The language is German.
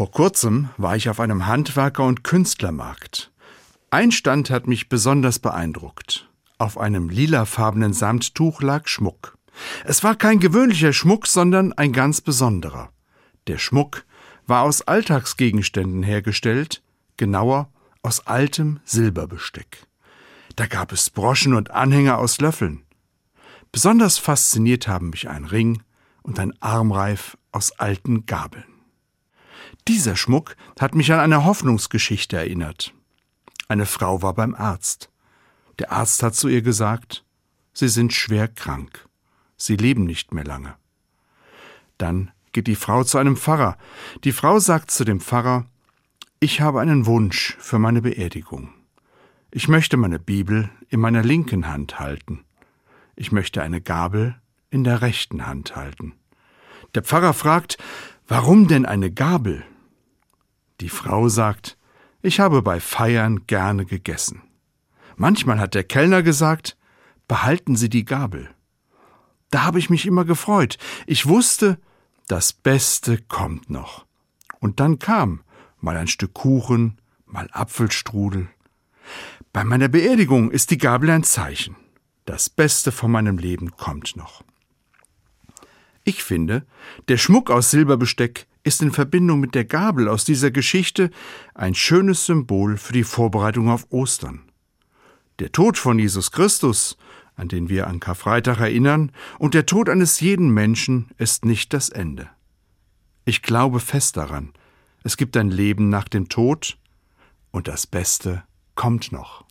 Vor kurzem war ich auf einem Handwerker- und Künstlermarkt. Ein Stand hat mich besonders beeindruckt. Auf einem lilafarbenen Samttuch lag Schmuck. Es war kein gewöhnlicher Schmuck, sondern ein ganz besonderer. Der Schmuck war aus Alltagsgegenständen hergestellt, genauer aus altem Silberbesteck. Da gab es Broschen und Anhänger aus Löffeln. Besonders fasziniert haben mich ein Ring und ein Armreif aus alten Gabeln. Dieser Schmuck hat mich an eine Hoffnungsgeschichte erinnert. Eine Frau war beim Arzt. Der Arzt hat zu ihr gesagt, Sie sind schwer krank. Sie leben nicht mehr lange. Dann geht die Frau zu einem Pfarrer. Die Frau sagt zu dem Pfarrer, ich habe einen Wunsch für meine Beerdigung. Ich möchte meine Bibel in meiner linken Hand halten. Ich möchte eine Gabel in der rechten Hand halten. Der Pfarrer fragt, warum denn eine Gabel? Die Frau sagt, ich habe bei Feiern gerne gegessen. Manchmal hat der Kellner gesagt, behalten Sie die Gabel. Da habe ich mich immer gefreut. Ich wusste, das Beste kommt noch. Und dann kam mal ein Stück Kuchen, mal Apfelstrudel. Bei meiner Beerdigung ist die Gabel ein Zeichen. Das Beste von meinem Leben kommt noch. Ich finde, der Schmuck aus Silberbesteck ist in Verbindung mit der Gabel aus dieser Geschichte ein schönes Symbol für die Vorbereitung auf Ostern. Der Tod von Jesus Christus, an den wir an Karfreitag erinnern, und der Tod eines jeden Menschen ist nicht das Ende. Ich glaube fest daran, es gibt ein Leben nach dem Tod, und das Beste kommt noch.